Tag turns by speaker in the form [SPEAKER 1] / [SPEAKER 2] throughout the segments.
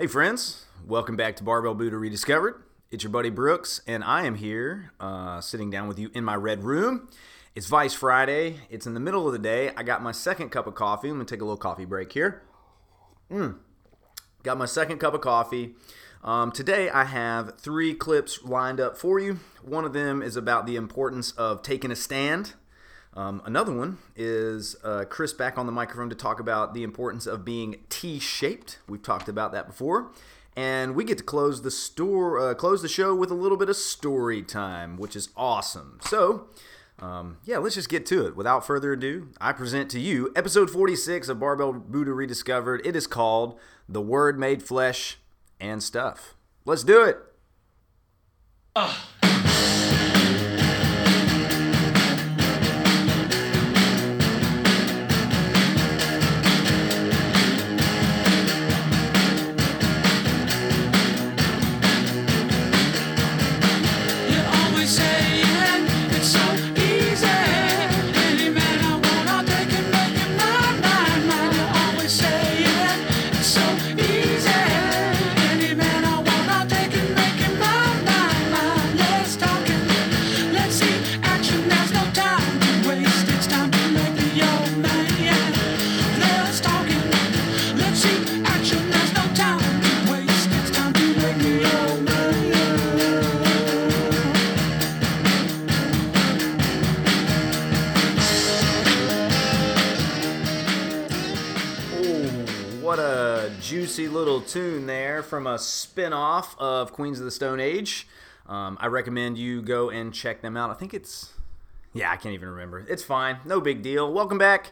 [SPEAKER 1] Hey, friends, welcome back to Barbell Buddha Rediscovered. It's your buddy Brooks, and I am here uh, sitting down with you in my red room. It's Vice Friday. It's in the middle of the day. I got my second cup of coffee. I'm going to take a little coffee break here. Mm. Got my second cup of coffee. Um, today, I have three clips lined up for you. One of them is about the importance of taking a stand. Um, another one is uh, Chris back on the microphone to talk about the importance of being T-shaped. We've talked about that before, and we get to close the store, uh, close the show with a little bit of story time, which is awesome. So, um, yeah, let's just get to it. Without further ado, I present to you episode 46 of Barbell Buddha Rediscovered. It is called "The Word Made Flesh and Stuff." Let's do it.
[SPEAKER 2] You
[SPEAKER 1] juicy little tune there from a spin off of Queens of the Stone Age. Um, I recommend you go and check them out. I think it's, yeah, I can't even remember. It's fine. No big deal. Welcome back.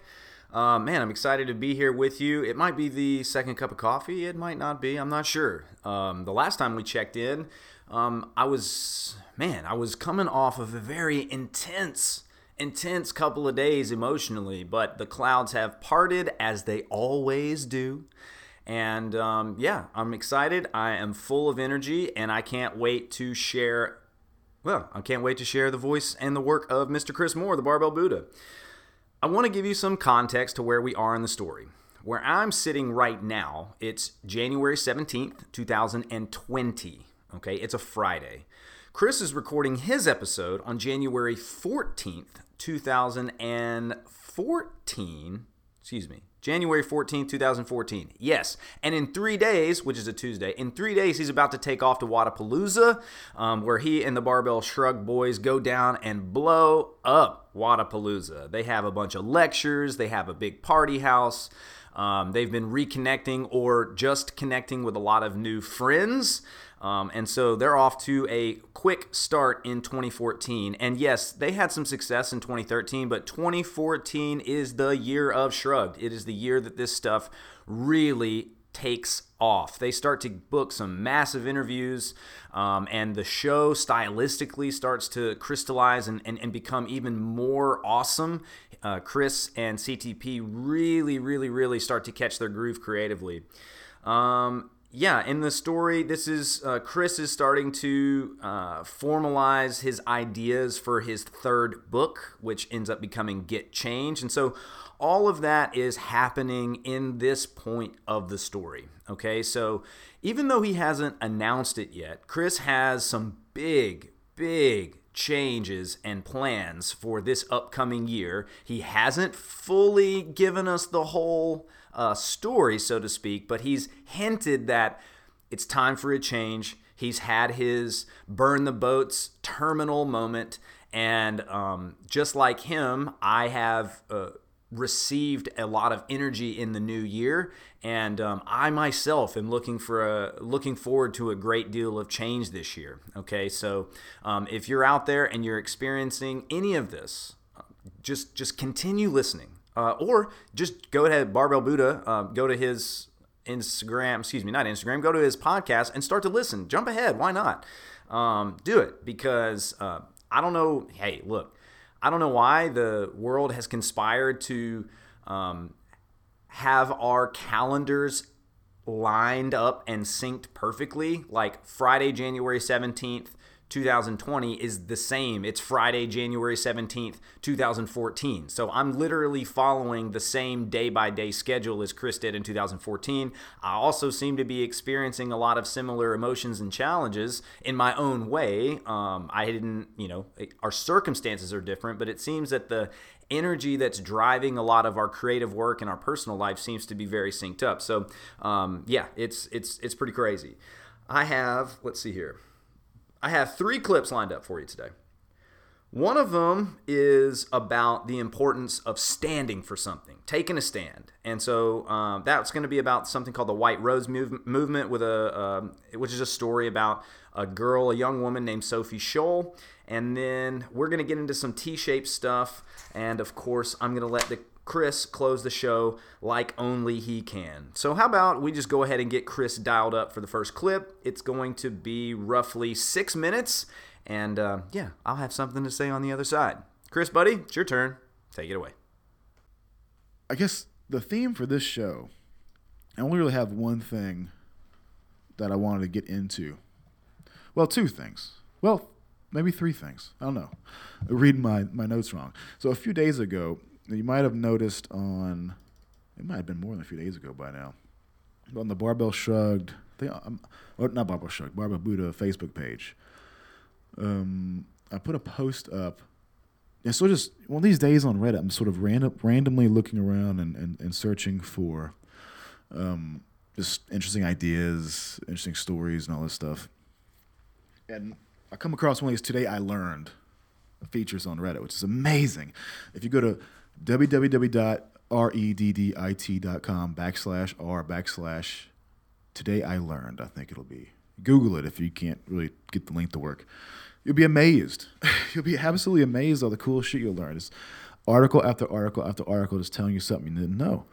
[SPEAKER 1] Uh, man, I'm excited to be here with you. It might be the second cup of coffee. It might not be. I'm not sure. Um, the last time we checked in, um, I was, man, I was coming off of a very intense intense couple of days emotionally, but the clouds have parted as they always do. And um, yeah, I'm excited. I am full of energy, and I can't wait to share. Well, I can't wait to share the voice and the work of Mr. Chris Moore, the Barbell Buddha. I want to give you some context to where we are in the story. Where I'm sitting right now, it's January 17th, 2020. Okay, it's a Friday. Chris is recording his episode on January 14th, 2014. Excuse me. January 14th, 2014. Yes. And in three days, which is a Tuesday, in three days, he's about to take off to Wodapalooza, um, where he and the Barbell Shrug boys go down and blow up Wodapalooza. They have a bunch of lectures, they have a big party house. Um, they've been reconnecting or just connecting with a lot of new friends. Um, and so they're off to a quick start in 2014. And yes, they had some success in 2013, but 2014 is the year of Shrugged. It is the year that this stuff really takes off. They start to book some massive interviews, um, and the show stylistically starts to crystallize and, and, and become even more awesome. Uh, Chris and CTP really, really, really start to catch their groove creatively. Um, yeah, in the story, this is uh, Chris is starting to uh, formalize his ideas for his third book, which ends up becoming Get Change. And so all of that is happening in this point of the story. Okay, so even though he hasn't announced it yet, Chris has some big, big changes and plans for this upcoming year. He hasn't fully given us the whole uh, story, so to speak, but he's hinted that it's time for a change. He's had his burn the boats terminal moment, and um, just like him, I have. Uh, received a lot of energy in the new year. And um, i myself am looking for a looking forward to a great deal of change this year. Okay. So um, if you're out there and you're experiencing any of this just just continue listening. Uh, or just go ahead barbell buddha uh, go to his instagram excuse me not instagram go to his podcast and start to listen. Jump ahead. Why not? Um, do it because uh, i don't know. Hey look I don't know why the world has conspired to um, have our calendars lined up and synced perfectly. Like Friday, January 17th 2020 is the same. It's Friday, January 17th, 2014. So I'm literally following the same day by day schedule as Chris did in 2014. I also seem to be experiencing a lot of similar emotions and challenges in my own way. Um, I didn't, you know, our circumstances are different, but it seems that the energy that's driving a lot of our creative work and our personal life seems to be very synced up. So, um, yeah, it's it's it's pretty crazy. I have, let's see here. I have three clips lined up for you today. One of them is about the importance of standing for something, taking a stand, and so um, that's going to be about something called the White Rose move- movement, with a um, which is a story about a girl, a young woman named Sophie Scholl, and then we're going to get into some T-shaped stuff, and of course, I'm going to let the Chris close the show like only he can. So, how about we just go ahead and get Chris dialed up for the first clip? It's going to be roughly six minutes, and uh, yeah, I'll have something to say on the other side. Chris, buddy, it's your turn. Take it away.
[SPEAKER 3] I guess the theme for this show, I only really have one thing that I wanted to get into. Well, two things. Well, maybe three things. I don't know. Reading my, my notes wrong. So a few days ago, you might have noticed on, it might have been more than a few days ago by now, on the Barbell Shrugged, they, um, or not Barbell Shrugged, Barbell Buddha Facebook page, um, I put a post up. And so just one of these days on Reddit, I'm sort of random, randomly looking around and, and, and searching for um, just interesting ideas, interesting stories, and all this stuff. And I come across one of these today. I learned features on Reddit, which is amazing. If you go to www.reddit.com backslash r backslash today I learned, I think it'll be. Google it if you can't really get the link to work. You'll be amazed. you'll be absolutely amazed all the cool shit you'll learn. It's article after article after article just telling you something you didn't know.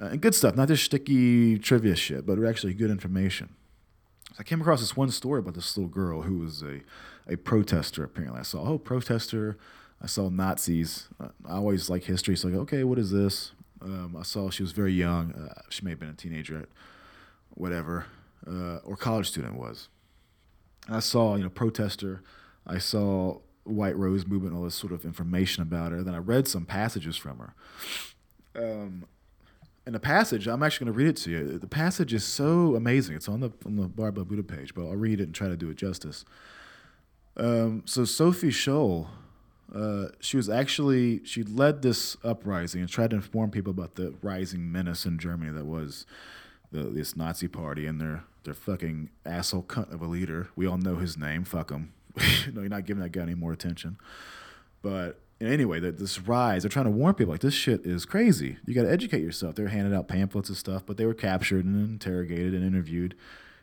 [SPEAKER 3] Uh, and good stuff, not just sticky trivia shit, but actually good information. So I came across this one story about this little girl who was a, a protester, apparently. I saw, oh, protester. I saw Nazis. I always like history, so I go, okay, what is this? Um, I saw she was very young. Uh, she may have been a teenager, at whatever, uh, or college student was. I saw, you know, protester. I saw White Rose movement, all this sort of information about her. Then I read some passages from her. Um, and the passage, I'm actually going to read it to you. The passage is so amazing. It's on the on the Barbell Buddha page, but I'll read it and try to do it justice. Um, so Sophie Scholl, uh, she was actually she led this uprising and tried to inform people about the rising menace in Germany that was the, this Nazi party and their their fucking asshole cunt of a leader. We all know his name. Fuck him. no, you're not giving that guy any more attention. But anyway, that this rise, they're trying to warn people like this shit is crazy. You got to educate yourself. They're handing out pamphlets and stuff, but they were captured and interrogated and interviewed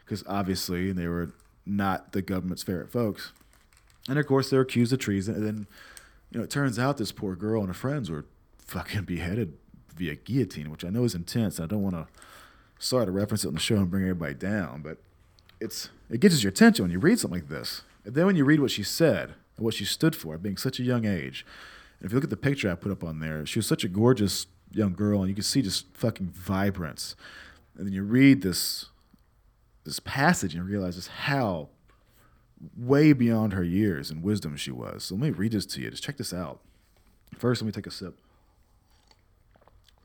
[SPEAKER 3] because obviously they were not the government's favorite folks. And of course, they're accused of treason. And then, you know, it turns out this poor girl and her friends were fucking beheaded via guillotine, which I know is intense. I don't want to, sorry to reference it on the show and bring everybody down, but it's it gets your attention when you read something like this. And then when you read what she said and what she stood for, at being such a young age. And if you look at the picture I put up on there, she was such a gorgeous young girl, and you can see just fucking vibrance. And then you read this this passage and realize just how way beyond her years and wisdom she was. So let me read this to you. Just check this out. First, let me take a sip.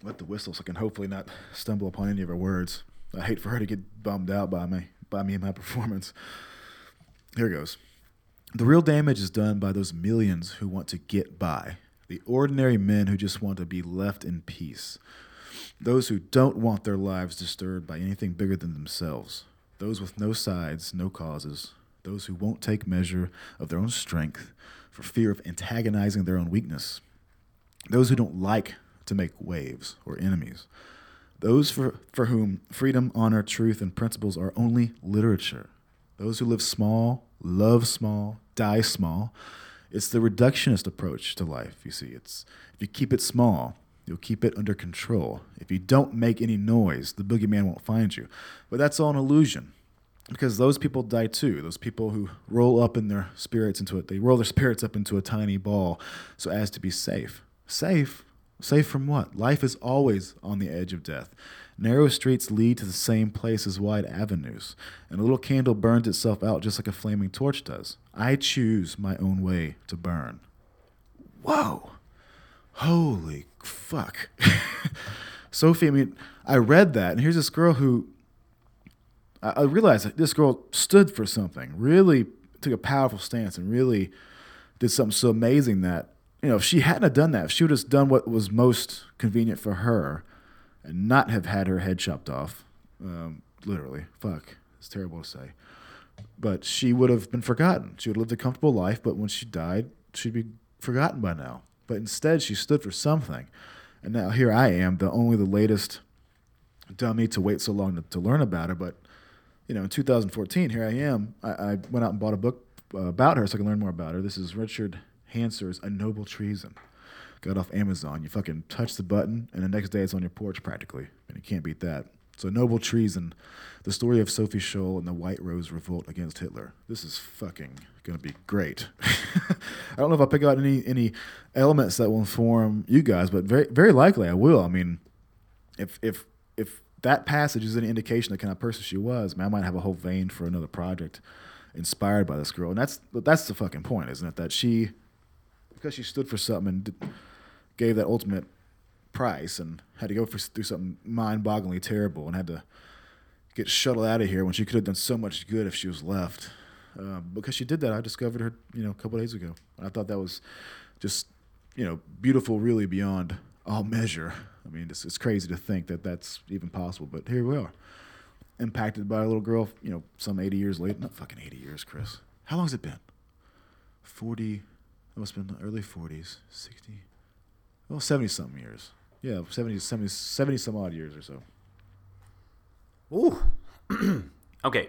[SPEAKER 3] Let the whistle so I can hopefully not stumble upon any of her words. I hate for her to get bummed out by me, by me and my performance. Here it goes. The real damage is done by those millions who want to get by, the ordinary men who just want to be left in peace, those who don't want their lives disturbed by anything bigger than themselves, those with no sides, no causes, those who won't take measure of their own strength for fear of antagonizing their own weakness, those who don't like to make waves or enemies, those for, for whom freedom, honor, truth, and principles are only literature, those who live small, love small, die small. It's the reductionist approach to life, you see. It's if you keep it small, you'll keep it under control. If you don't make any noise, the boogeyman won't find you. But that's all an illusion. Because those people die too. Those people who roll up in their spirits into it, they roll their spirits up into a tiny ball so as to be safe. Safe? Safe from what? Life is always on the edge of death. Narrow streets lead to the same place as wide avenues, and a little candle burns itself out just like a flaming torch does. I choose my own way to burn. Whoa. Holy fuck. Sophie, I mean, I read that, and here's this girl who I, realized that this girl stood for something, really took a powerful stance, and really did something so amazing that, you know, if she hadn't have done that, if she would have done what was most convenient for her and not have had her head chopped off, um, literally, fuck, it's terrible to say. But she would have been forgotten. She would have lived a comfortable life, but when she died, she'd be forgotten by now. But instead, she stood for something. And now here I am, the only the latest dummy to wait so long to, to learn about her. But you know, in 2014, here I am. I, I went out and bought a book uh, about her so I can learn more about her. This is Richard Hanser's A Noble Treason. Got off Amazon. You fucking touch the button, and the next day it's on your porch practically, and you can't beat that. So, Noble Treason, the story of Sophie Scholl and the White Rose Revolt against Hitler. This is fucking gonna be great. I don't know if I'll pick out any any elements that will inform you guys, but very very likely I will. I mean, if if if that passage is an indication of the kind of person she was, man, I might have a whole vein for another project inspired by this girl. And that's that's the fucking point, isn't it? That she because she stood for something and did, gave that ultimate price and had to go for, through something mind-bogglingly terrible and had to get shuttled out of here when she could have done so much good if she was left. Uh, because she did that, I discovered her, you know, a couple days ago. And I thought that was just, you know, beautiful, really beyond all measure. I mean, it's, it's crazy to think that that's even possible, but here we are, impacted by a little girl, you know, some 80 years later. Not fucking 80 years, Chris. How long has it been? 40, it must have been the early 40s, 60, well, 70 something years. Yeah, 70, 70, 70 some odd years or so.
[SPEAKER 1] Ooh. okay.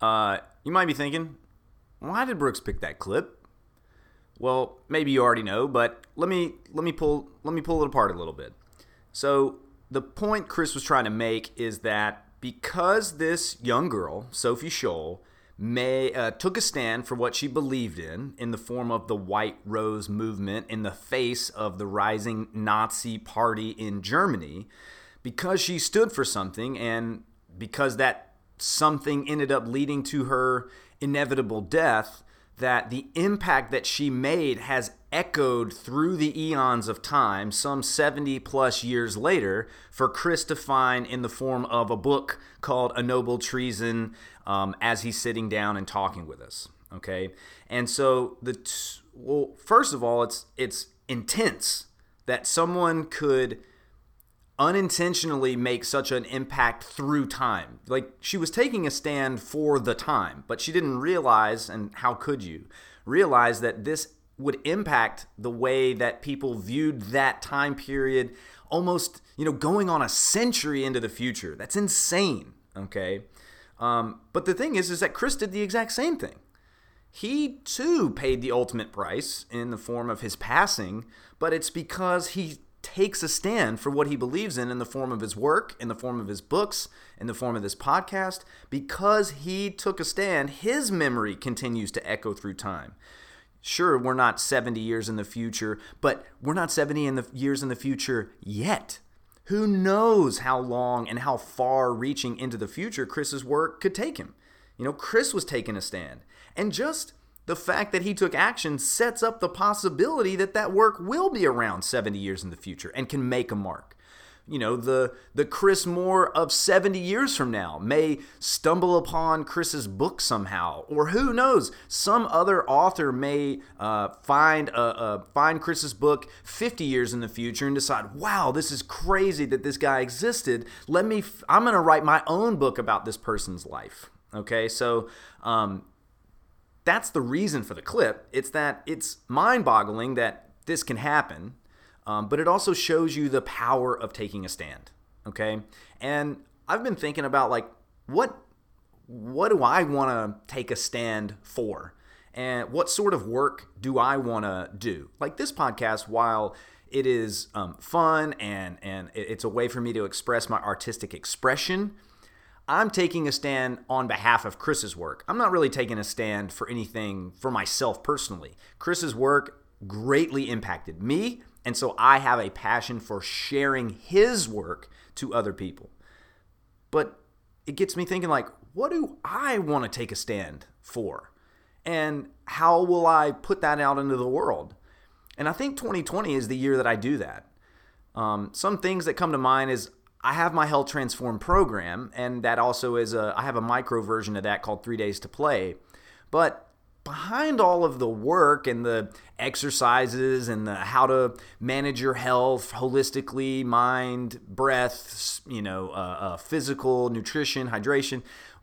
[SPEAKER 1] Uh, you might be thinking, why did Brooks pick that clip? Well, maybe you already know, but let me let me pull let me pull it apart a little bit. So the point Chris was trying to make is that because this young girl, Sophie Scholl, may uh, took a stand for what she believed in in the form of the White Rose movement in the face of the rising Nazi party in Germany, because she stood for something and because that something ended up leading to her inevitable death, that the impact that she made has echoed through the eons of time, some 70 plus years later, for Chris to find in the form of a book called A Noble Treason um, as he's sitting down and talking with us. Okay. And so, the t- well, first of all, it's, it's intense that someone could unintentionally make such an impact through time. Like she was taking a stand for the time, but she didn't realize, and how could you realize that this would impact the way that people viewed that time period almost, you know, going on a century into the future. That's insane. Okay. Um, but the thing is, is that Chris did the exact same thing. He too paid the ultimate price in the form of his passing, but it's because he takes a stand for what he believes in in the form of his work, in the form of his books, in the form of this podcast. Because he took a stand, his memory continues to echo through time. Sure, we're not 70 years in the future, but we're not 70 in the years in the future yet. Who knows how long and how far reaching into the future Chris's work could take him? You know, Chris was taking a stand. And just the fact that he took action sets up the possibility that that work will be around 70 years in the future and can make a mark. You know, the the Chris Moore of 70 years from now may stumble upon Chris's book somehow, or who knows, some other author may uh, find uh, uh, find Chris's book 50 years in the future and decide, wow, this is crazy that this guy existed. Let me, I'm going to write my own book about this person's life. Okay, so um, that's the reason for the clip. It's that it's mind boggling that this can happen, um, but it also shows you the power of taking a stand. Okay. And I've been thinking about like, what, what do I want to take a stand for? And what sort of work do I want to do? Like this podcast, while it is um, fun and, and it's a way for me to express my artistic expression, I'm taking a stand on behalf of Chris's work. I'm not really taking a stand for anything for myself personally. Chris's work greatly impacted me, and so I have a passion for sharing his work to other people. but it gets me thinking like, what do I want to take a stand for? And how will I put that out into the world? And I think 2020 is the year that I do that. Um, some things that come to mind is I have my Health Transform program, and that also is a I have a micro version of that called Three Days to Play. But behind all of the work and the exercises and the how to manage your health holistically, mind, breath, you know, uh, uh, physical, nutrition, hydration,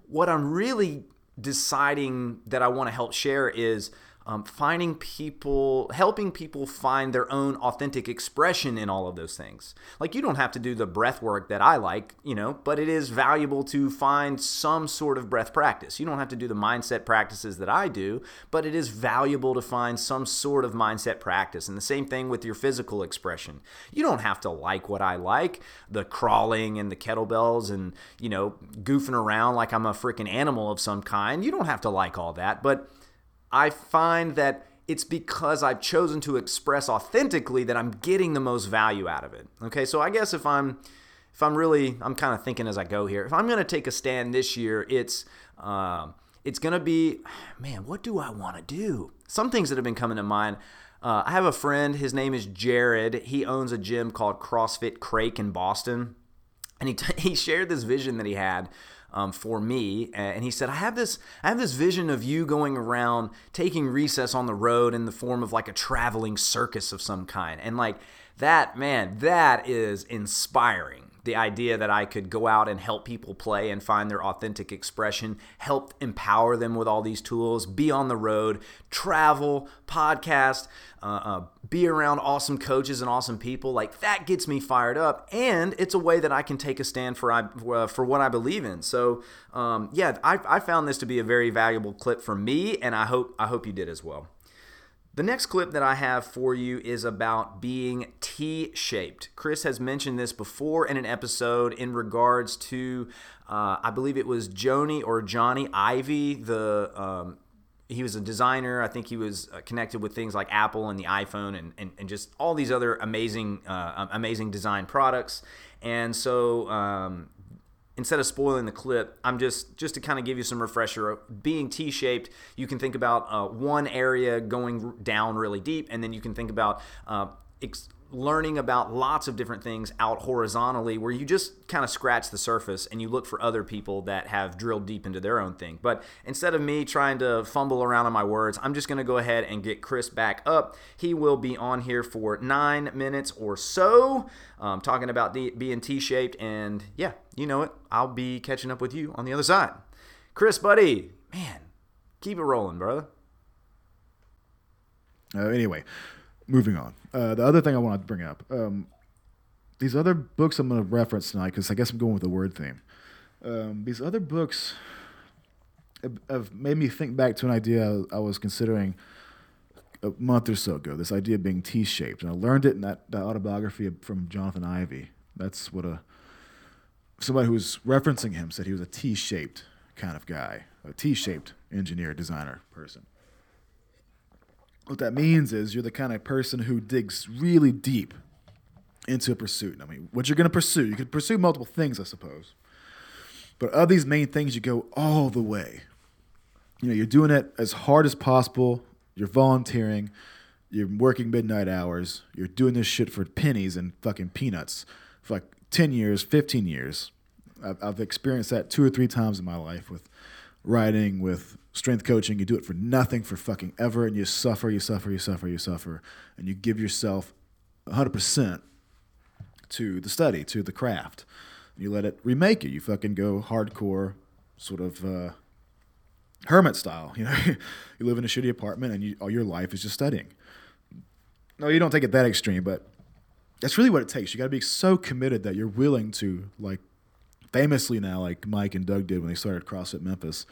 [SPEAKER 1] what I'm really deciding that I want to help share is um, finding people, helping people find their own authentic expression in all of those things. Like you don't have to do the breath work that I like, you know, but it is valuable to find some sort of breath practice. You don't have to do the mindset practices that I do, but it is valuable to find some sort of mindset practice. And the same thing with your physical expression. You don't have to like what I like, the crawling and the kettlebells and, you know, goofing around like I'm a freaking animal of some kind. You don't have to like all that, but I find that it's because I've chosen to express authentically that I'm getting the most value out of it. Okay, so I guess if I'm if I'm really I'm kind of thinking as I go here. If I'm going to take a stand this year, it's um, it's going to be man, what do I want to do? Some things that have been coming to mind. Uh, I have a friend. His name is Jared. He owns a gym called CrossFit Crake in Boston, and he t- he shared this vision that he had um, for me. And he said, I have this, I have this vision of you going around taking recess on the road in the form of like a traveling circus of some kind. And like that, man, that is inspiring. The idea that I could go out and help people play and find their authentic expression, help empower them with all these tools, be on the road, travel, podcast, uh, uh, be around awesome coaches and awesome people. Like that gets me fired up, and it's a way that I can take a stand for I uh, for what I believe in. So um, yeah, I, I found this to be a very valuable clip for me, and I hope I hope you did as well. The next clip that I have for you is about being T shaped. Chris has mentioned this before in an episode in regards to, uh, I believe it was Joni or Johnny Ivy, the. Um, he was a designer. I think he was uh, connected with things like Apple and the iPhone and, and, and just all these other amazing, uh, amazing design products. And so um, instead of spoiling the clip, I'm just just to kind of give you some refresher. Being T-shaped, you can think about uh, one area going down really deep, and then you can think about uh, ex- learning about lots of different things out horizontally, where you just kind of scratch the surface and you look for other people that have drilled deep into their own thing. But instead of me trying to fumble around on my words, I'm just going to go ahead and get Chris back up. He will be on here for nine minutes or so, um, talking about being T-shaped, and yeah, you know it. I'll be catching up with you on the other side. Chris, buddy, man, keep it rolling, brother.
[SPEAKER 3] Uh, anyway, moving on. Uh, the other thing I wanted to bring up um, these other books I'm going to reference tonight, because I guess I'm going with the word theme. Um, these other books have, made me think back to an idea I, I was considering a month or so ago. This idea of being T-shaped, and I learned it in that, that autobiography from Jonathan Ivey. That's what a somebody who was referencing him said he was a T-shaped kind of guy, a T-shaped engineer, designer person. What that means is you're the kind of person who digs really deep into a pursuit. I mean, what you're going to pursue, you could pursue multiple things, I suppose. But of these main things, you go all the way. You know, you're doing it as hard as possible. You're volunteering. You're working midnight hours. You're doing this shit for pennies and fucking peanuts for like 10 years, 15 years. I've, I've experienced that two or three times in my life with writing, with strength coaching. You do it for nothing for fucking ever, and you suffer, you suffer, you suffer, you suffer, and you give yourself 100% to the study, to the craft. You let it remake you. You fucking go hardcore, sort of uh, hermit style. You know, you live in a shitty apartment, and you, all your life is just studying. No, you don't take it that extreme, but that's really what it takes. You got to be so committed that you're willing to, like, famously now, like Mike and Doug did when they started CrossFit Memphis.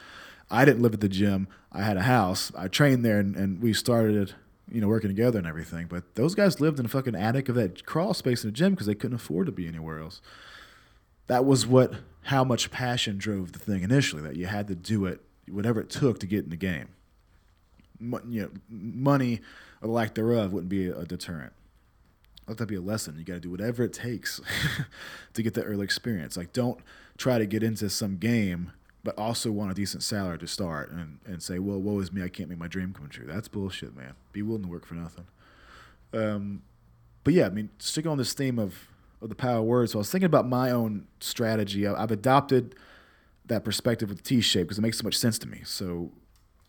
[SPEAKER 3] I didn't live at the gym. I had a house. I trained there, and, and we started, you know, working together and everything. But those guys lived in a fucking attic of that crawl space in the gym because they couldn't afford to be anywhere else. That was what how much passion drove the thing initially. That you had to do it, whatever it took to get in the game. You know, money or lack thereof wouldn't be a deterrent. let that be a lesson. You got to do whatever it takes to get that early experience. Like, don't try to get into some game, but also want a decent salary to start and, and say, well, woe is me, I can't make my dream come true. That's bullshit, man. Be willing to work for nothing. Um, but yeah, I mean, sticking on this theme of, of the power of words, so I was thinking about my own strategy. I've adopted that perspective with the T shape because it makes so much sense to me. So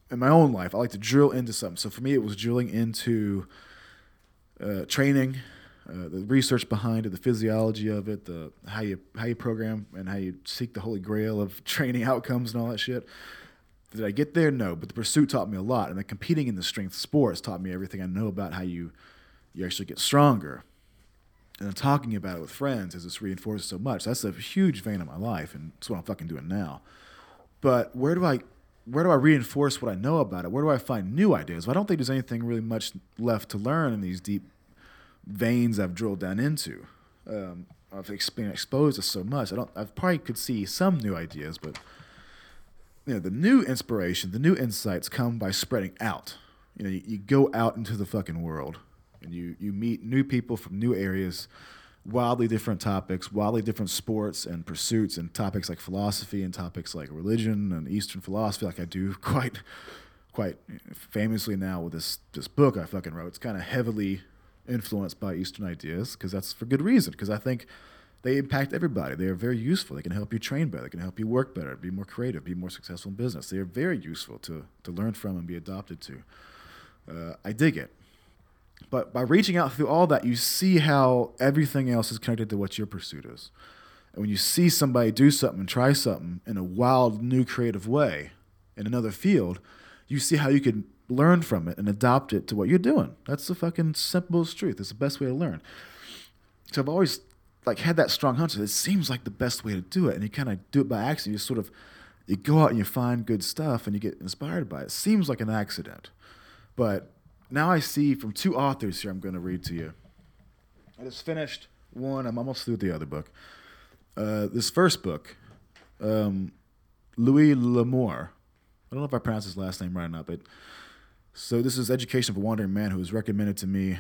[SPEAKER 3] in my own life, I like to drill into something. So for me, it was drilling into uh, training, uh, the research behind it, the physiology of it, the how you how you program and how you seek the holy grail of training outcomes and all that shit. Did I get there? No, but the pursuit taught me a lot, and then competing in the strength sports taught me everything I know about how you you actually get stronger. And then talking about it with friends has just reinforced so much. That's a huge vein of my life, and it's what I'm fucking doing now. But where do I where do I reinforce what I know about it? Where do I find new ideas? Well, I don't think there's anything really much left to learn in these deep veins I've drilled down into. Um, I've been exposed to so much. I don't. I probably could see some new ideas, but you know, the new inspiration, the new insights come by spreading out. You know, you, you go out into the fucking world, and you you meet new people from new areas, wildly different topics, wildly different sports and pursuits, and topics like philosophy and topics like religion and Eastern philosophy, like I do quite quite famously now with this this book I fucking wrote. It's kind of heavily influenced by Eastern ideas because that's for good reason. Because I think they impact everybody. They are very useful. They can help you train better. They can help you work better, be more creative, be more successful in business. They are very useful to to learn from and be adopted to. Uh, I dig it. But by reaching out through all that, you see how everything else is connected to what your pursuit is. And when you see somebody do something and try something in a wild, new, creative way in another field, you see how you can learn from it and adopt it to what you're doing. That's the fucking simplest truth. It's the best way to learn. So I've always like had that strong hunch. that It seems like the best way to do it, and you kind of do it by accident. You sort of you go out and you find good stuff, and you get inspired by it. It seems like an accident, but now I see from two authors here. I'm going to read to you. I just finished one. I'm almost through with the other book. Uh, this first book, um, Louis L'Amour. I don't know if I pronounced his last name right or not, but so this is Education of a Wandering Man, who was recommended to me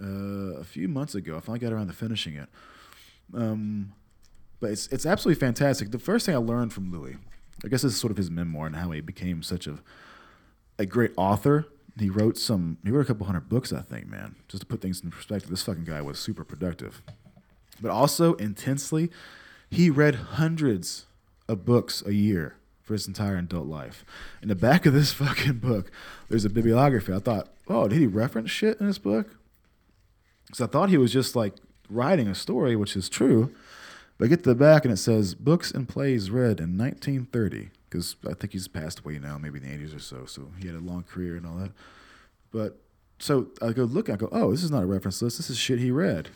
[SPEAKER 3] uh, a few months ago. I finally got around to finishing it. Um, but it's it's absolutely fantastic. The first thing I learned from Louis, I guess this is sort of his memoir and how he became such a a great author. He wrote some. He wrote a couple hundred books, I think, man. Just to put things in perspective, this fucking guy was super productive, but also intensely. He read hundreds of books a year for his entire adult life. In the back of this fucking book, there's a bibliography. I thought, oh, did he reference shit in this book? Because I thought he was just like writing a story, which is true. But I get to the back and it says books and plays read in 1930, because I think he's passed away now, maybe in the 80s or so. So he had a long career and all that. But so I go look, I go, oh, this is not a reference list. This is shit he read.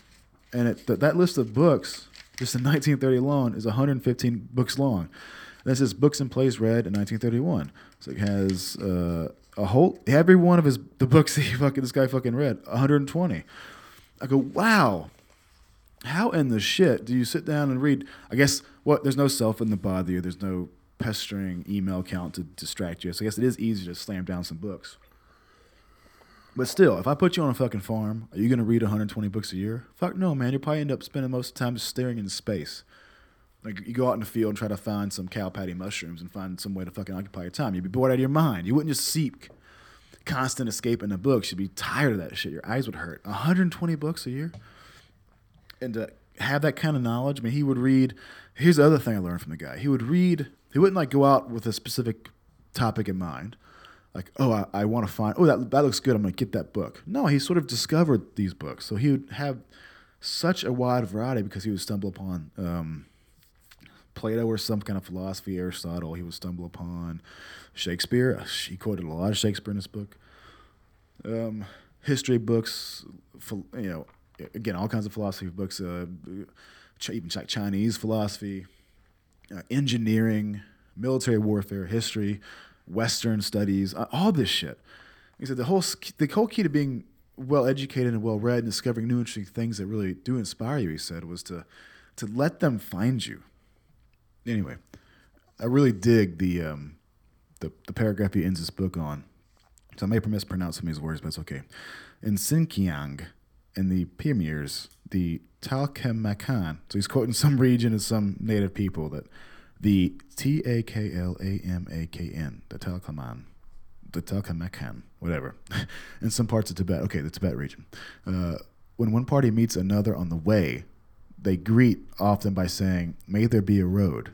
[SPEAKER 3] And it, th- that list of books, just in 1930 alone, is 115 books long. This is books and plays read in 1931. So it has uh, a whole every one of his the books that he fucking this guy fucking read 120. I go, wow. How in the shit do you sit down and read? I guess what there's no cell phone to bother you. There's no pestering email count to distract you. So I guess it is easy to slam down some books. But still, if I put you on a fucking farm, are you gonna read 120 books a year? Fuck no, man. You'll probably end up spending most of the time staring into space. Like you go out in the field and try to find some cow patty mushrooms and find some way to fucking occupy your time. You'd be bored out of your mind. You wouldn't just seek constant escape in the books. You'd be tired of that shit. Your eyes would hurt. 120 books a year, and to have that kind of knowledge. I mean, he would read. Here's the other thing I learned from the guy. He would read. He wouldn't like go out with a specific topic in mind. Like, oh, I, I want to find. Oh, that that looks good. I'm gonna get that book. No, he sort of discovered these books. So he would have such a wide variety because he would stumble upon. Um, Plato or some kind of philosophy, Aristotle, he would stumble upon Shakespeare. Uh, He quoted a lot of Shakespeare in this book. Um, history books, you know, again, all kinds of philosophy books, uh, even Ch- Chinese philosophy, uh, engineering, military warfare, history, Western studies, uh, all this shit. He said the whole the whole key to being well educated and well read and discovering new interesting things that really do inspire you. He said was to to let them find you anyway, I really dig the um, the, the paragraph he ends this book on. So I may mispronounce some of these words, but it's okay. In Sinkiang, in the Pamirs, the Talkemakan. So he's quoting some region of some native people that the T A K L A M A K N, the Talkaman, the Talkemakan, whatever, in some parts of Tibet. Okay, the Tibet region. Uh, when one party meets another on the way, they greet often by saying, May there be a road.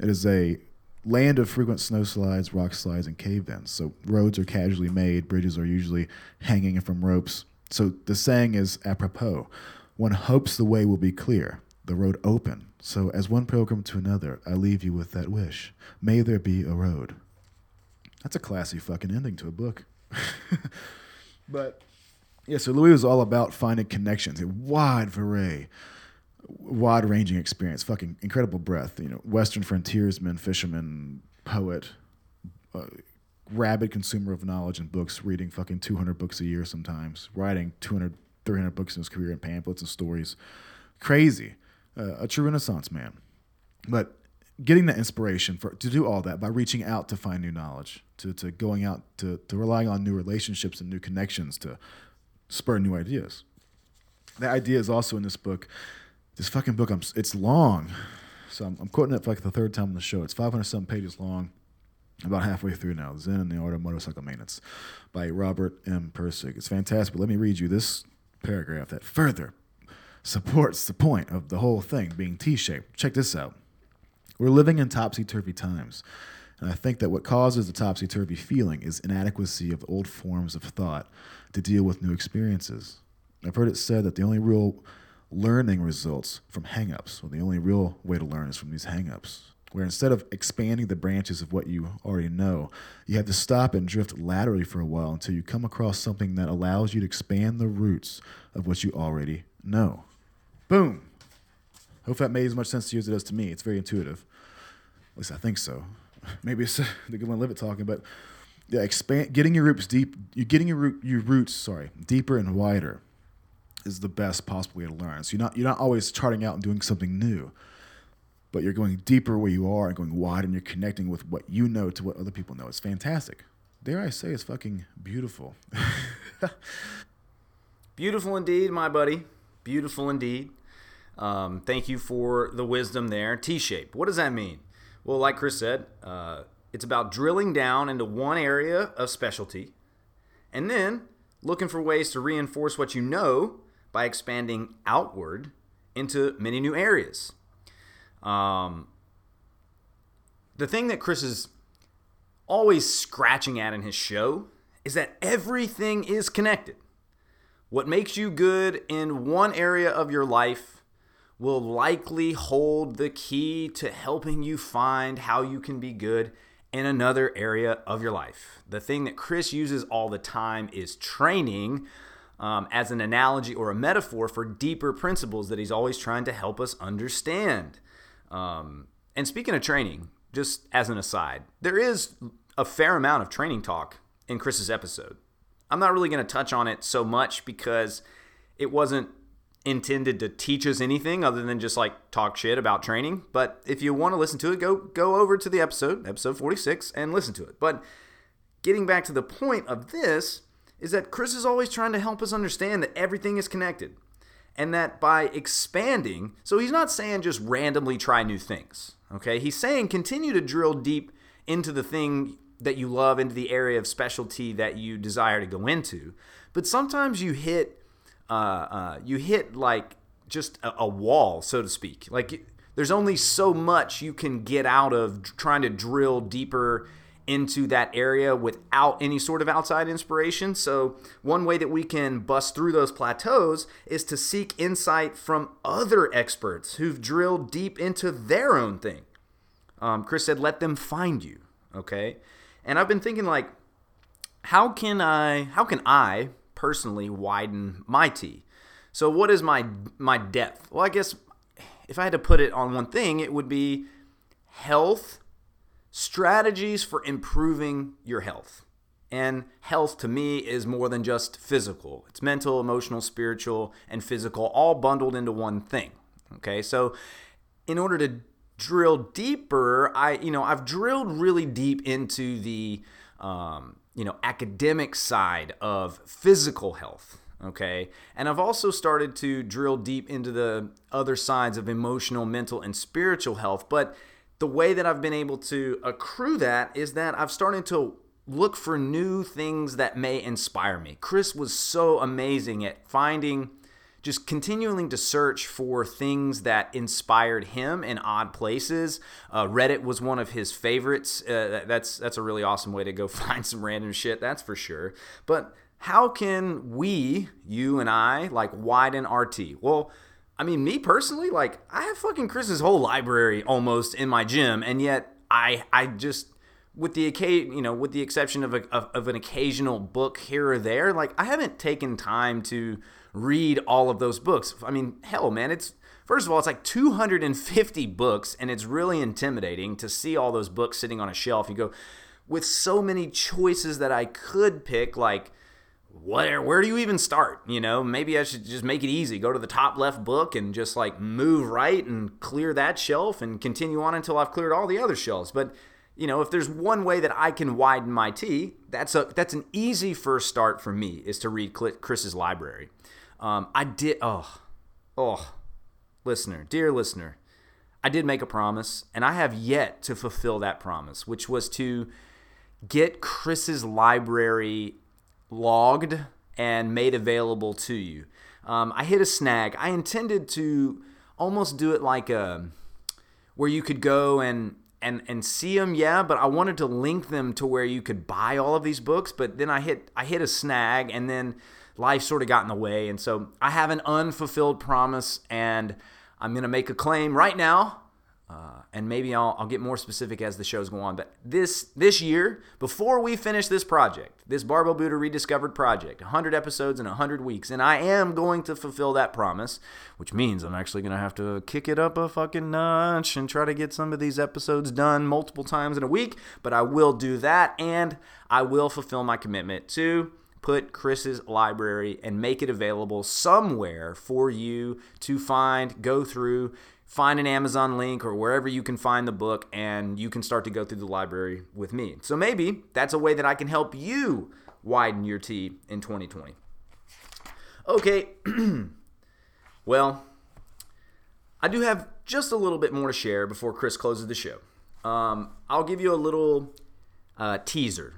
[SPEAKER 3] It is a land of frequent snow slides, rock slides, and cave vents. So roads are casually made, bridges are usually hanging from ropes. So the saying is apropos. One hopes the way will be clear, the road open. So as one pilgrim to another, I leave you with that wish. May there be a road. That's a classy fucking ending to a book. but yeah, so Louis was all about finding connections, a wide array wide ranging experience, fucking incredible breadth. You know, Western frontiersman, fisherman, poet, uh, rabid consumer of knowledge and books, reading fucking 200 books a year sometimes, writing 200, 300 books in his career in pamphlets and stories. Crazy. Uh, a true Renaissance man. But getting that inspiration for to do all that by reaching out to find new knowledge, to, to going out to, to relying on new relationships and new connections to spur new ideas. That idea is also in this book this fucking book I'm it's long. So I'm, I'm quoting it for like the third time on the show. It's 500 something pages long about halfway through now. Zen and the art of motorcycle maintenance by robert m. Pirsig. It's fantastic but let me read you this paragraph that further supports the point of the whole thing being t-shaped. Check this out. We're living in topsy-turvy times and i think that what causes the topsy-turvy feeling is inadequacy of old forms of thought to deal with new experiences. I've heard it said that the only real learning results from hangups. Well, the only real way to learn is from these hangups, where instead of expanding the branches of what you already know, you have to stop and drift laterally for a while until you come across something that allows you to expand the roots of what you already know. Boom. Hope that made as much sense to you as it does to me. It's very intuitive. At least I think so. Maybe it's the good one live it talking, but yeah, expand getting your roots deep. You're getting your root, your roots, sorry, deeper and wider is the best possible way to learn. So you're not you're not always charting out and doing something new, but you're going deeper where you are and going wide, and you're connecting with what you know to what other people know. It's fantastic. Dare I say, it's fucking beautiful.
[SPEAKER 1] Beautiful indeed, my buddy. Beautiful indeed. Um, thank you for the wisdom there. T shape. What does that mean? Well, like Chris said, uh, it's about drilling down into one area of specialty and then looking for ways to reinforce what you know by expanding outward into many new areas. Um, the thing that Chris is always scratching at in his show is that everything is connected. What makes you good in one area of your life will likely hold the key to helping you find how you can be good in another area of your life. The thing that Chris uses all the time is training um, as an analogy or a metaphor for deeper principles that he's always trying to help us understand. Um, and speaking of training, just as an aside, there is a fair amount of training talk in Chris's episode. I'm not really going to touch on it so much because it wasn't intended to teach us anything other than just like talk shit about training. But if you want to listen to it, go go over to the episode, episode 46, and listen to it. But getting back to the point of this is that Chris is always trying to help us understand that everything is connected. And that by expanding, so he's not saying just randomly try new things. Okay? He's saying continue to drill deep into the thing that you love, into the area of specialty that you desire to go into. But sometimes you hit uh, uh, you hit like just a, a, wall, so to speak. Like there's only so much you can get out of trying to drill deeper into that area without any sort of outside inspiration. So, one way that we can bust through those plateaus is to seek insight from other experts who've drilled deep into their own thing. Um, Chris said, let them find you. Okay. And I've been thinking, like, how can I, how can I personally widen my T. So what is my my depth? Well, I guess if I had to put it on one thing, it would be health strategies for improving your health. And health to me is more than just physical. It's mental, emotional, spiritual, and physical all bundled into one thing. Okay? So in order to drill deeper, I you know, I've drilled really deep into the um, you know academic side of physical health Okay. And I've also started to drill deep into the other sides of emotional, mental, and spiritual health. But the way that I've been able to accrue that is that I've started to look for new things that may inspire me. Chris was so amazing at finding just continuing to search for things that inspired him in odd places. Uh, Reddit was one of his favorites. Uh, that's that's a really awesome way to go find some random shit. That's for sure. But how can we, you and I, like widen RT? Well, I mean, me personally, like I have fucking Chris's whole library almost in my gym, and yet I I just with the occasion, you know, with the exception of, a, of of an occasional book here or there, like I haven't taken time to read all of those books. I mean, hell, man, it's first of all, it's like 250 books, and it's really intimidating to see all those books sitting on a shelf. You go with so many choices that I could pick, like where where do you even start? You know, maybe I should just make it easy. Go to the top left book and just like move right and clear that shelf and continue on until I've cleared all the other shelves. But you know, if there's one way that I can widen my T, that's a that's an easy first start for me is to read Chris's library. Um, I did oh oh listener, dear listener, I did make a promise and I have yet to fulfill that promise, which was to get Chris's library logged and made available to you. Um, I hit a snag. I intended to almost do it like a where you could go and and and see them, yeah. But I wanted to link them to where you could buy all of these books. But then I hit I hit a snag, and then life sort of got in the way, and so I have an unfulfilled promise, and I'm gonna make a claim right now uh, and maybe I'll, I'll get more specific as the shows go on. But this this year, before we finish this project, this Barbell Buddha Rediscovered project, 100 episodes in 100 weeks, and I am going to fulfill that promise, which means I'm actually going to have to kick it up a fucking notch and try to get some of these episodes done multiple times in a week. But I will do that, and I will fulfill my commitment to put Chris's library and make it available somewhere for you to find, go through find an Amazon link or wherever you can find the book, and you can start to go through the library with me. So maybe that's a way that I can help you widen your T in 2020. Okay, well, I do have just a little bit more to share before Chris closes the show. Um, I'll give you a little uh, teaser.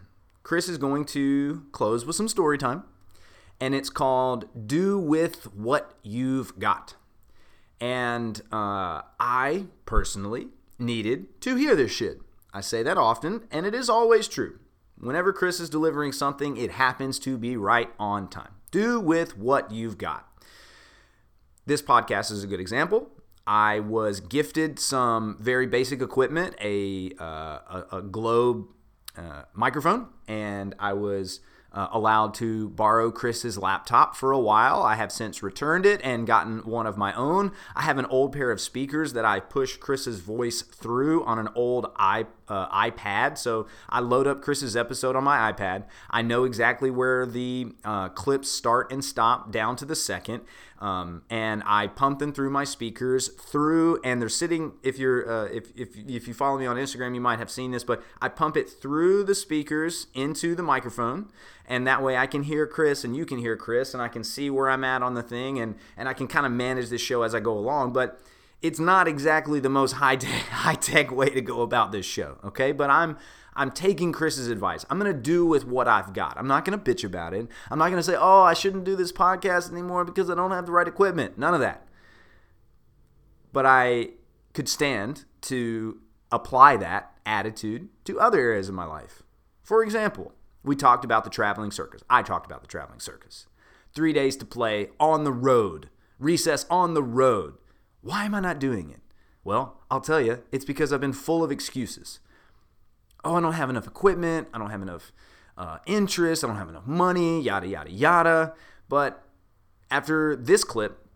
[SPEAKER 1] Chris is going to close with some story time, and it's called Do With What You've Got. And uh, I personally needed to hear this shit. I say that often, and it is always true. Whenever Chris is delivering something, it happens to be right on time. Do with what you've got. This podcast is a good example. I was gifted some very basic equipment, a, uh, a, a, Globe uh, microphone, and I was uh, allowed to borrow Chris's laptop for a while. I have since returned it and gotten one of my own. I have an old pair of speakers that I push Chris's voice through on an old iPod uh, iPad. So I load up Chris's episode on my iPad. I know exactly where the uh, clips start and stop down to the second. Um, and I pump them through my speakers through, and they're sitting. If you're uh, if, if if you follow me on Instagram, you might have seen this, but I pump it through the speakers into the microphone, and that way I can hear Chris and you can hear Chris, and I can see where I'm at on the thing, and and I can kind of manage this show as I go along. But it's not exactly the most high tech, high tech way to go about this show, okay? But I'm I'm taking Chris's advice. I'm to do with what I've got. I'm not to bitch about it. I'm not to say, "Oh, I shouldn't do this podcast anymore because I don't have the right equipment." None of that. But I could stand to apply that attitude to other areas of my life. For example, we talked about the traveling circus. I talked about the traveling circus. 3 days to play on the road. Recess on the road why am I not doing it? Well, I'll tell you, it's because I've been full of excuses. Oh, I don't have enough equipment. I don't have enough uh, interest. I don't have enough money, yada, yada, yada. But after this clip,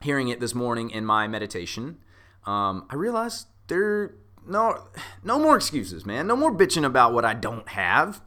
[SPEAKER 1] hearing it this morning in my meditation, um, I realized there no no more excuses, man. No more bitching about what I don't have.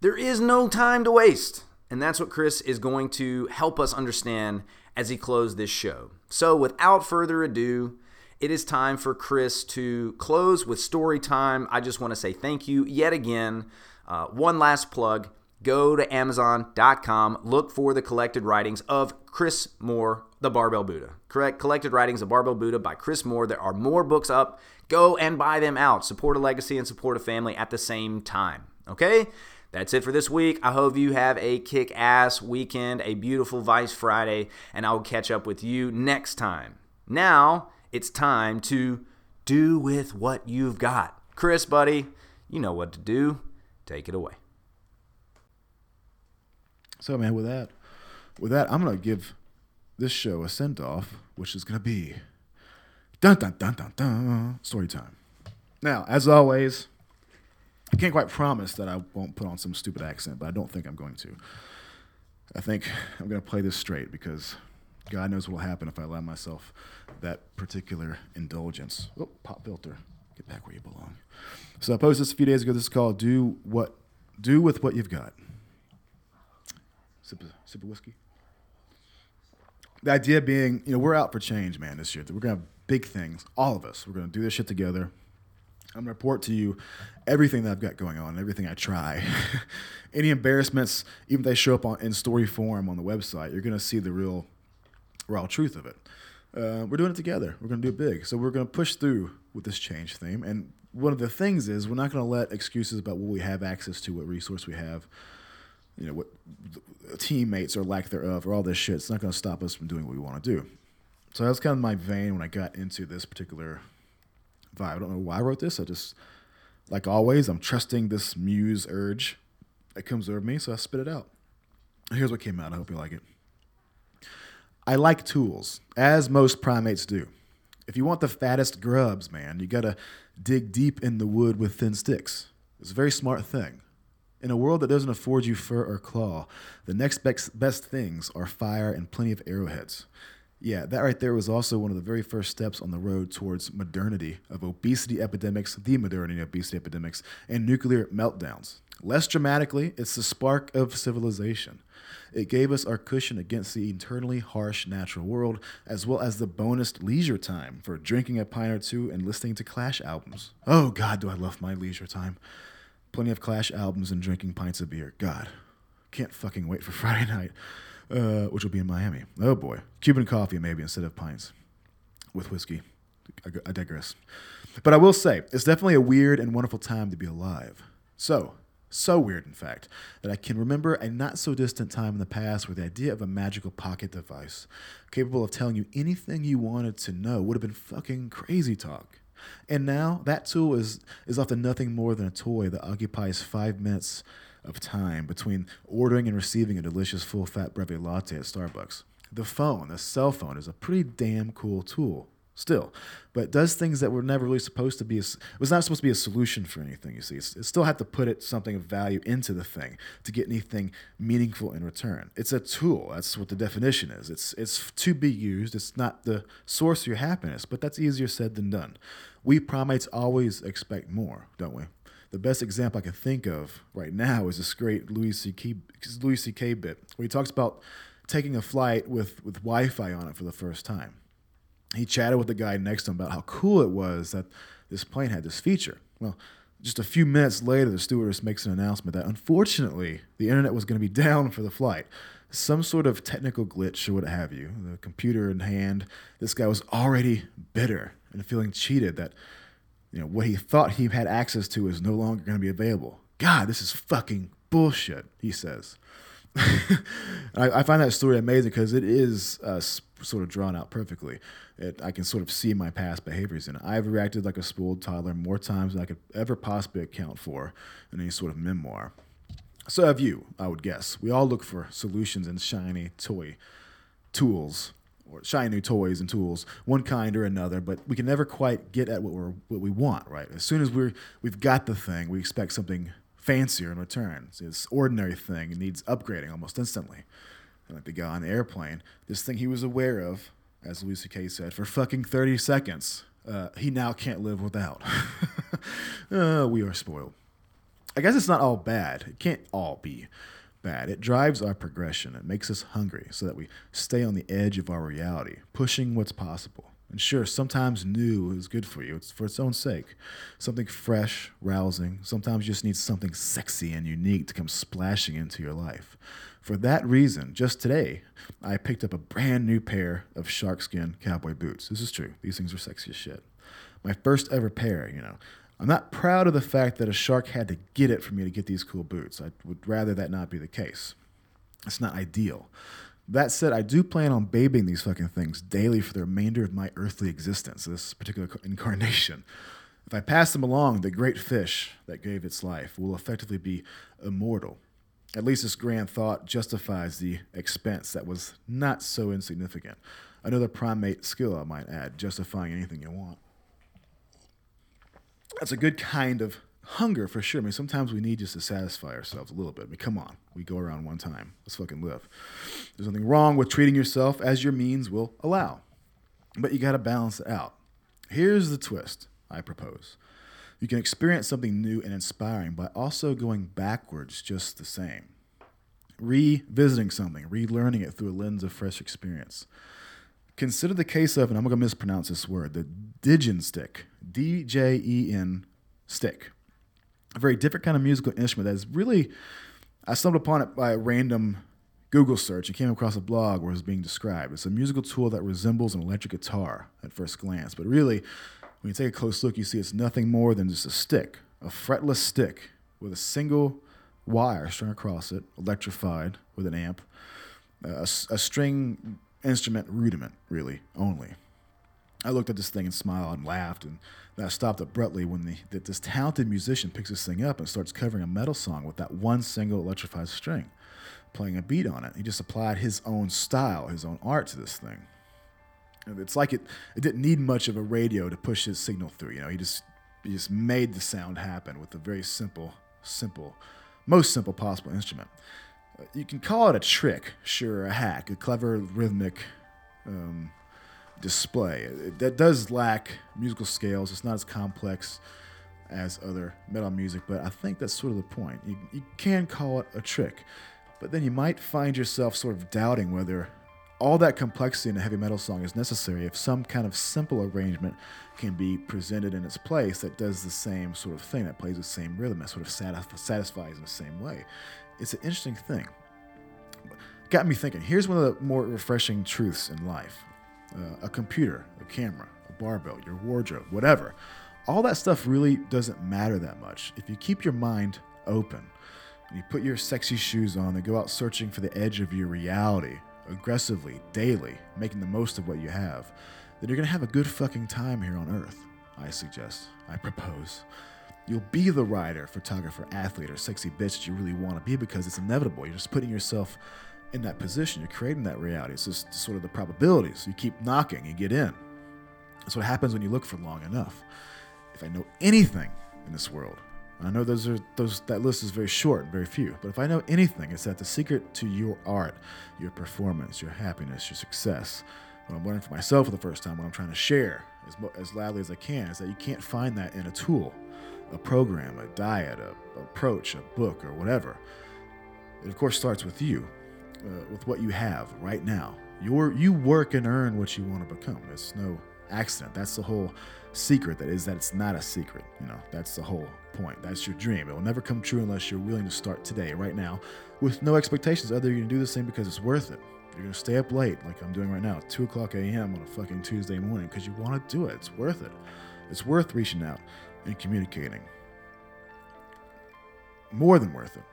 [SPEAKER 1] There is no time to waste. And that's what Chris is going to help us understand as he closed this show. So, without further ado, it is time for Chris to close with story time. I just want to say thank you yet again. Uh, one last plug. go to Amazon.com, look for the collected writings of Chris Moore, The Barbell Buddha. Correct? Collected writings of Barbell Buddha by Chris Moore. There are more books up. Go and buy them out. Support a legacy and support a family at the same time. Okay? That's it for this week. I hope you have a kick ass weekend, a beautiful Vice Friday, and I'll catch up with you next time. Now it's time to do with what you've got. Chris, buddy, you know what to do. Take it away.
[SPEAKER 3] So, man, with that, with that, I'm gonna give this show a send off, which is gonna be dun dun dun dun dun story time. Now, as always, I can't quite promise that I won't put on some stupid accent, but I don't think I'm going to. I think I'm gonna play this straight because God knows what will happen if I allow myself that particular indulgence. Oh, pop filter, get back where you belong. So I posted this a few days ago. This is called "Do What Do with What You've Got." Sip sip of whiskey. The idea being, you know, we're out for change, man, this year. We're going to have big things, all of us. We're going to do this shit together. I'm to report to you everything that I've got going on, everything I try. Any embarrassments, even if they show up on, in story form on the website, you're to see the real, raw truth of it. Uh, we're doing it together. We're to do it big. So we're to push through with this change theme. And one of the things is we're not to let excuses about what we have access to, what resource we have, you know, what teammates or lack thereof, or all this shit. It's not to stop us from doing what we want to do. So that was kind of my vein when I got into this particular vibe. I don't know why I wrote this. I just, like always, I'm trusting this muse urge that comes over me, so I spit it out. Here's what came out. I hope you like it. I like tools, as most primates do. If you want the fattest grubs, man, you gotta dig deep in the wood with thin sticks. It's a very smart thing. In a world that doesn't afford you fur or claw, the next best, best things are fire and plenty of arrowheads. Yeah, that right there was also one of the very first steps on the road towards modernity of obesity epidemics, the modernity of obesity epidemics, and nuclear meltdowns. Less dramatically, it's the spark of civilization. It gave us our cushion against the eternally harsh natural world, as well as the bonus leisure time for drinking a pint or two and listening to Clash albums. Oh, God, do I love my leisure time. Plenty of Clash albums and drinking pints of beer. God, can't fucking wait for Friday night, uh, which will be in Miami. Oh, boy. Cuban coffee, maybe, instead of pints with whiskey. I, I digress. But I will say, it's definitely a weird and wonderful time to be alive. So, so weird, in fact, that I can remember a not so distant time in the past where the idea of a magical pocket device capable of telling you anything you wanted to know would have been fucking crazy talk. And now that tool is, is often nothing more than a toy that occupies five minutes of time between ordering and receiving a delicious full fat breve latte at Starbucks. The phone, the cell phone, is a pretty damn cool tool still, but does things that were never really supposed to be. A, it was not supposed to be a solution for anything. You see, it's, it still had to put it something of value into the thing to get anything meaningful in return. It's a tool. That's what the definition is. It's it's to be used. It's not the source of your happiness, but that's easier said than done. We primates always expect more, don't we? The best example I can think of right now is this great Louis C.K. Louis C.K. bit where he talks about taking a flight with, with Wi-Fi on it for the first time he chatted with the guy next to him about how cool it was that this plane had this feature. Well, just a few minutes later, the stewardess makes an announcement that unfortunately the internet was going to be down for the flight. Some sort of technical glitch or what have you. The computer in hand, this guy was already bitter and feeling cheated that you know what he thought he had access to is no longer going to be available. God, this is fucking bullshit, he says. I, I, find that story amazing because it is uh, sort of drawn out perfectly. It, I can sort of see my past behaviors in it. I've reacted like a spoiled toddler more times than I could ever possibly account for in any sort of memoir. So have you, I would guess. We all look for solutions in shiny toy tools or shiny new toys and tools, one kind or another, but we can never quite get at what we're what we want, right? As soon as we're we've got the thing, we expect something fancier in return. This ordinary thing. Needs upgrading almost instantly. And like the guy on the airplane, this thing he was aware of, as Louis C.K. said, for fucking 30 seconds, uh, he now can't live without. uh, we are spoiled. I guess it's not all bad. It can't all be It drives our progression. It makes us hungry so that we stay on the edge of our reality, pushing what's possible. And sure, sometimes new is good for you. It's for its own sake. Something fresh, rousing. Sometimes you just need something sexy and unique to come splashing into your life. For that reason, just today, I picked up a brand new pair of sharkskin cowboy boots. This is true. These things are sexy as shit. My first ever pair, you know. I'm not proud of the fact that a shark had to get it for me to get these cool boots. I would rather that not be the case. It's not ideal. That said, I do plan on babying these fucking things daily for the remainder of my earthly existence, this particular incarnation. If I pass them along, the great fish that gave its life will effectively be immortal. At least this grand thought justifies the expense that was not so insignificant. Another primate skill, I might add, justifying anything you want. That's a good kind of hunger for sure. I mean, sometimes we need just to satisfy ourselves a little bit. I mean, come on, we go around one time. Let's fucking live. There's nothing wrong with treating yourself as your means will allow, but you got to balance it out. Here's the twist I propose. You can experience something new and inspiring by also going backwards just the same. Revisiting something, relearning it through a lens of fresh experience. Consider the case of, and I'm going to mispronounce this word, the Digen stick. D J E N stick. A very different kind of musical instrument that is really, I stumbled upon it by a random Google search and came across a blog where it was being described. It's a musical tool that resembles an electric guitar at first glance, but really, when you take a close look, you see it's nothing more than just a stick, a fretless stick with a single wire strung across it, electrified with an amp, uh, a string instrument rudiment, really, only. I looked at this thing and smiled and laughed, and then I stopped abruptly when the, that this talented musician picks this thing up and starts covering a metal song with that one single electrified string, playing a beat on it. He just applied his own style, his own art to this thing. It's like it, it didn't need much of a radio to push his signal through. You know, he just he just made the sound happen with a very simple, simple, most simple possible instrument. You can call it a trick, sure, a hack, a clever rhythmic um, display. That does lack musical scales. It's not as complex as other metal music, but I think that's sort of the point. You, you can call it a trick, but then you might find yourself sort of doubting whether all that complexity in a heavy metal song is necessary if some kind of simple arrangement can be presented in its place that does the same sort of thing, that plays the same rhythm, that sort of satisf- satisfies in the same way. It's an interesting thing got me thinking. Here's one of the more refreshing truths in life uh, a computer, a camera, a barbell, your wardrobe, whatever. All that stuff really doesn't matter that much if you keep your mind open. and You put your sexy shoes on and go out searching for the edge of your reality aggressively, daily, making the most of what you have, then you're going to have a good fucking time here on Earth. I suggest, I propose. You'll be the writer, photographer, athlete, or sexy bitch that you really want to be because it's inevitable. You're just putting yourself in that position. You're creating that reality. It's just sort of the probabilities. You keep knocking, you get in. That's what happens when you look for long enough. If I know anything in this world, I know those are those that list is very short and very few, but if I know anything, it's that the secret to your art, your performance, your happiness, your success, what I'm learning for myself for the first time, what I'm trying to share as, as loudly as I can, is that you can't find that in a tool, a program, a diet, a approach, a book, or whatever. It of course starts with you, uh, with what you have right now. Your you work and earn what you want to become. It's no accident. That's the whole secret. That is that it's not a secret. You know, that's the whole point. That's your dream. It will never come true unless you're willing to start today, right now, with no expectations other you're gonna do this thing because it's worth it. You're gonna stay up late, like I'm doing right now, two o'clock a.m. on a fucking Tuesday morning, because you want to do it. It's worth it. It's worth reaching out and communicating. More than worth it.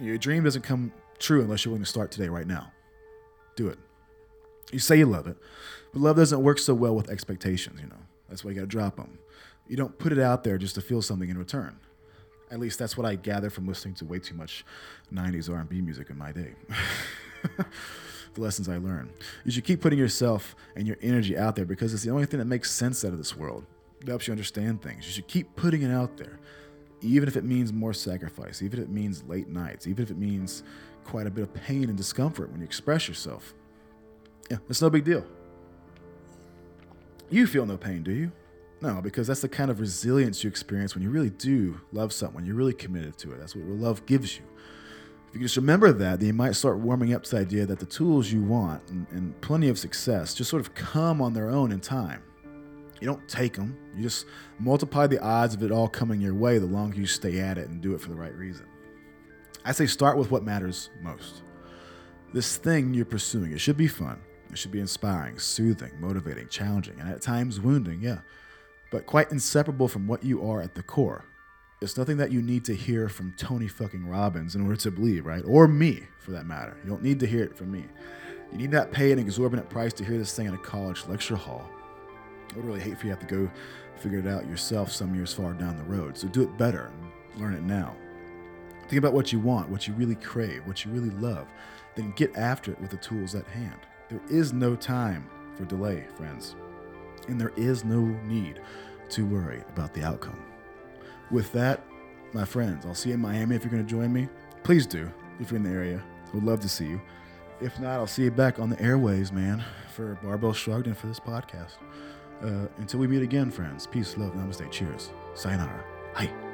[SPEAKER 3] Your dream doesn't come true unless you're willing to start today, right now. Do it. You say you love it, but love doesn't work so well with expectations, you know. That's why you got to drop them. You don't put it out there just to feel something in return. At least that's what I gather from listening to way too much 90s R&B music in my day. the lessons I learned. You should keep putting yourself and your energy out there because it's the only thing that makes sense out of this world. It helps you understand things. You should keep putting it out there, even if it means more sacrifice, even if it means late nights, even if it means quite a bit of pain and discomfort when you express yourself. Yeah, it's no big deal. You feel no pain, do you? No, because that's the kind of resilience you experience when you really do love someone. You're really committed to it. That's what love gives you. If you just remember that, then you might start warming up to the idea that the tools you want and, and plenty of success just sort of come on their own in time. You don't take them, you just multiply the odds of it all coming your way the longer you stay at it and do it for the right reason. I say start with what matters most. This thing you're pursuing, it should be fun. It should be inspiring, soothing, motivating, challenging, and at times wounding, yeah, but quite inseparable from what you are at the core. It's nothing that you need to hear from Tony fucking Robbins in order to believe, right? Or me, for that matter. You don't need to hear it from me. You need not pay an exorbitant price to hear this thing in a college lecture hall. I would really hate for you to have to go figure it out yourself some years far down the road. So do it better learn it now. Think about what you want, what you really crave, what you really love. Then get after it with the tools at hand. There is no time for delay, friends. And there is no need to worry about the outcome. With that, my friends, I'll see you in Miami if you're going to join me. Please do, if you're in the area. I would love to see you. If not, I'll see you back on the airways, man, for Barbell Shrugged and for this podcast. Uh, until we meet again, friends, peace, love, namaste, cheers. Sayonara. Hi.